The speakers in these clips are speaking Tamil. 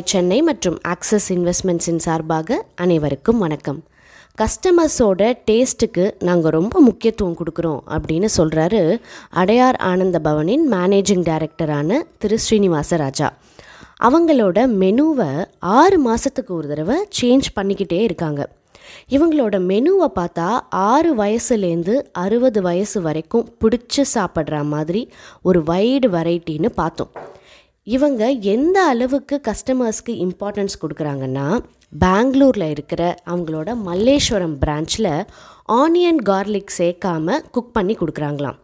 சென்னை மற்றும் ஆக்சஸ் இன்வெஸ்ட்மெண்ட்ஸின் சார்பாக அனைவருக்கும் வணக்கம். கஸ்டமர்ஸோட டேஸ்ட்டுக்கு நாங்கள் ரொம்ப முக்கியத்துவம் கொடுக்குறோம் அப்படின்னு சொல்கிறாரு அடையார் ஆனந்த பவனின் மேனேஜிங் டைரக்டரான திரு ஸ்ரீனிவாச ராஜா. அவங்களோட மெனுவை ஆறு மாதத்துக்கு ஒரு தடவை சேஞ்ச் பண்ணிக்கிட்டே இருக்காங்க. இவங்களோட மெனுவை பார்த்தா ஆறு வயசுலேருந்து அறுபது வயசு வரைக்கும் பிடிச்சி சாப்பிட்ற மாதிரி ஒரு வைடு வெரைட்டின்னு பார்த்தோம். இவங்க எந்த அளவுக்கு கஸ்டமர்ஸ்க்கு இம்பார்ட்டன்ஸ் கொடுக்குறாங்கன்னா பெங்களூரில் இருக்கிற அவங்களோட மல்லேஸ்வரம் பிரான்ச்சில் ஆனியன் கார்லிக் சேர்க்காம குக் பண்ணி கொடுக்குறாங்களாம்.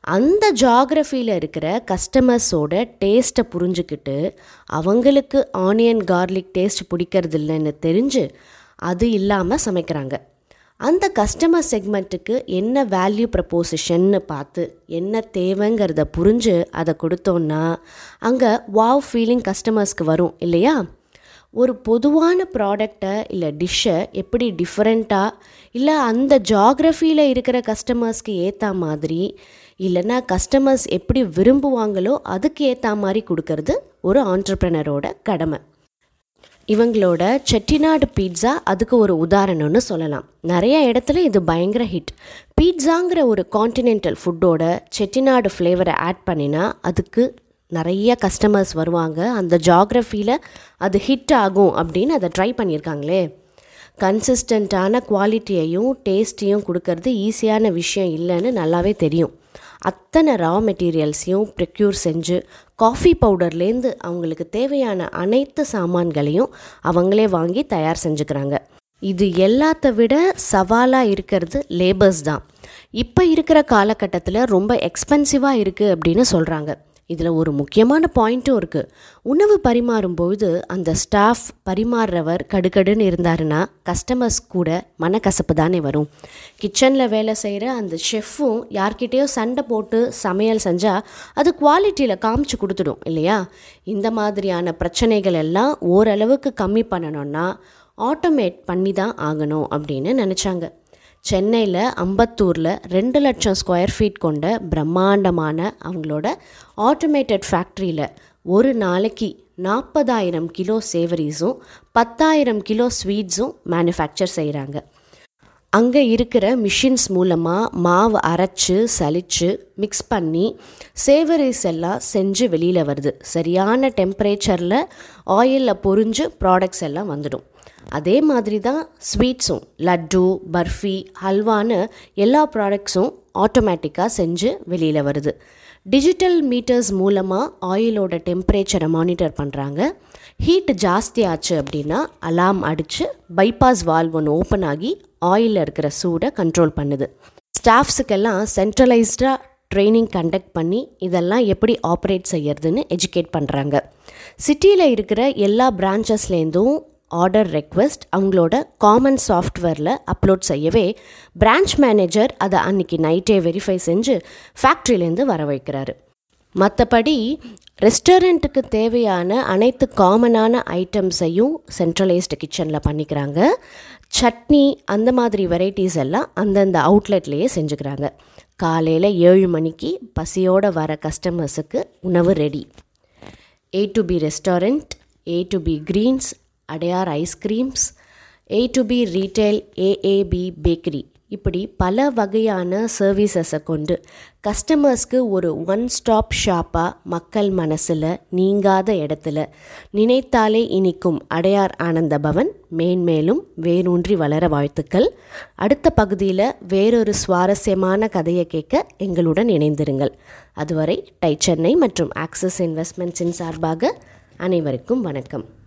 அந்த ஜாகிரஃபியில் இருக்கிற கஸ்டமர்ஸோட டேஸ்ட்டை புரிஞ்சுக்கிட்டு அவங்களுக்கு ஆனியன் கார்லிக் டேஸ்ட் பிடிக்கிறது இல்லைன்னு தெரிஞ்சு அது இல்லாமல் சமைக்கிறாங்க. அந்த கஸ்டமர் செக்மெண்ட்டுக்கு என்ன வேல்யூ ப்ரப்போசிஷன்னு பார்த்து என்ன தேவைங்கிறத புரிஞ்சு அதை கொடுத்தோன்னா அங்கே வாவ் ஃபீலிங் கஸ்டமர்ஸ்க்கு வரும் இல்லையா? ஒரு பொதுவான ப்ராடக்டை இல்லை டிஷ்ஷை எப்படி டிஃப்ரெண்ட்டாக இல்லை அந்த ஜாகிரஃபியில் இருக்கிற கஸ்டமர்ஸ்க்கு ஏற்ற மாதிரி இல்லைன்னா கஸ்டமர்ஸ் எப்படி விரும்புவாங்களோ அதுக்கு ஏற்ற மாதிரி கொடுக்கறது ஒரு ஆண்டர்ப்ரனரோட கடமை. இவங்களோட செட்டிநாடு பீட்ஸா அதுக்கு ஒரு உதாரணம்னு சொல்லலாம். நிறைய இடத்துல இது பயங்கர ஹிட் பீட்ஸாங்கிற ஒரு காண்டினென்டல் ஃபுட்டோட செட்டிநாடு ஃப்ளேவரை ஆட் பண்ணினா அதுக்கு நிறைய கஸ்டமர்ஸ் வருவாங்க. அந்த ஜாகிரஃபியில் அது ஹிட் ஆகும் அப்படின்னு அதை ட்ரை பண்ணியிருக்காங்களே. கன்சிஸ்டண்ட்டான குவாலிட்டியையும் டேஸ்ட்டையும் கொடுக்கறது ஈஸியான விஷயம் இல்லைன்னு நல்லாவே தெரியும். அத்தனை ரா மெட்டீரியல்ஸையும் ப்ரிக்யூர் செஞ்சு காஃபி பவுடர்லேருந்து அவங்களுக்கு தேவையான அனைத்து சாமான்களையும் அவங்களே வாங்கி தயார் செஞ்சுக்கிறாங்க. இது எல்லாத்த விட சவாலாக இருக்கிறது லேபர்ஸ் தான். இப்போ இருக்கிற காலகட்டத்தில் ரொம்ப எக்ஸ்பென்சிவாக இருக்குது அப்படின்னு சொல்கிறாங்க இதில் ஒரு முக்கியமான பாயிண்ட்டும் இருக்குது உணவு பரிமாறும்பொழுது அந்த ஸ்டாஃப் பரிமாறுறவர் கடுக்கடுன்னு இருந்தாருன்னா கஸ்டமர்ஸ் கூட மனக்கசப்பு தானே வரும். கிச்சனில் வேலை செய்கிற அந்த ஷெஃப்பும் யார்கிட்டேயோ சண்டை போட்டு சமையல் செஞ்சால் அது குவாலிட்டியில் காமிச்சு கொடுத்துடும் இல்லையா? இந்த மாதிரியான பிரச்சனைகள் எல்லாம் ஓரளவுக்கு கம்மி பண்ணணும்னா ஆட்டோமேட் பண்ணி தான் ஆகணும் அப்படின்னு நினச்சாங்க. சென்னையில் அம்பத்தூரில் ரெண்டு லட்சம் ஸ்கொயர் ஃபீட் கொண்ட பிரம்மாண்டமான அவங்களோட ஆட்டோமேட்டட் ஃபேக்ட்ரியில் ஒரு நாளைக்கு நாற்பதாயிரம் கிலோ சேவரிஸும் பத்தாயிரம் கிலோ ஸ்வீட்ஸும் மேனுஃபேக்சர் செய்கிறாங்க அங்கே இருக்கிற மிஷின்ஸ் மூலமாக மாவு அரைச்சி சலிச்சு மிக்ஸ் பண்ணி சேவரிஸ் எல்லாம் செஞ்சு வெளியில் வருது. சரியான டெம்பரேச்சரில் ஆயிலில் பொரிஞ்சு ப்ராடக்ட்ஸ் எல்லாம் வந்துடும். அதே மாதிரி தான் ஸ்வீட்ஸும் லட்டு பர்ஃபி ஹல்வான்னு எல்லா ப்ராடக்ட்ஸும் ஆட்டோமேட்டிக்காக செஞ்சு வெளியில் வருது. டிஜிட்டல் மீட்டர்ஸ் மூலமாக ஆயிலோட டெம்பரேச்சரை மானிட்டர் பண்ணுறாங்க ஹீட் ஜாஸ்தி ஆச்சு அப்படின்னா அலாம் அடித்து பைபாஸ் வால்வ் ஒன்று ஓப்பன் ஆகி ஆயிலில் இருக்கிற சூடை கண்ட்ரோல் பண்ணுது. ஸ்டாஃப்ஸுக்கெல்லாம் சென்ட்ரலைஸ்டாக ட்ரைனிங் கண்டக்ட் பண்ணி இதெல்லாம் எப்படி ஆப்ரேட் செய்யறதுன்னு எஜுகேட் பண்ணுறாங்க சிட்டியில் இருக்கிற எல்லா பிரான்ச்சஸ்லேருந்தும் ஆர்டர் ரெக்வெஸ்ட் அவங்களோட காமன் சாஃப்ட்வேரில் அப்லோட் செய்யவே பிரான்ச் மேனேஜர் அதை அன்றைக்கி நைட்டே வெரிஃபை செஞ்சு ஃபேக்ட்ரிலேருந்து வர வைக்கிறாரு மற்றபடி ரெஸ்டாரண்ட்டுக்கு தேவையான அனைத்து காமனான ஐட்டம்ஸையும் சென்ட்ரலைஸ்டு கிச்சனில் பண்ணிக்கிறாங்க. சட்னி அந்த மாதிரி வெரைட்டிஸ் எல்லாம் அந்தந்த அவுட்லெட்லேயே செஞ்சுக்கிறாங்க. காலையில் ஏழு மணிக்கு பசியோடு வர கஸ்டமர்ஸுக்கு உணவு ready A to B restaurant A to B greens Adyar ice creams A to B retail A A B bakery இப்படி பல வகையான சர்வீசஸை கொண்டு கஸ்டமர்ஸ்க்கு ஒரு ஒன் ஸ்டாப் ஷாப்பாக மக்கள் மனசில் நீங்காத இடத்துல நினைத்தாலே இனிக்கும் அடையார் ஆனந்த பவன் மேன்மேலும் வேரூன்றி வளர வாழ்த்துக்கள். அடுத்த பகுதியில் வேறொரு சுவாரஸ்யமான கதையை கேட்க எங்களுடன் இணைந்திருங்கள். அதுவரை டை சென்னை மற்றும் ஆக்சிஸ் இன்வெஸ்ட்மெண்ட்ஸின் சார்பாக அனைவருக்கும் வணக்கம்.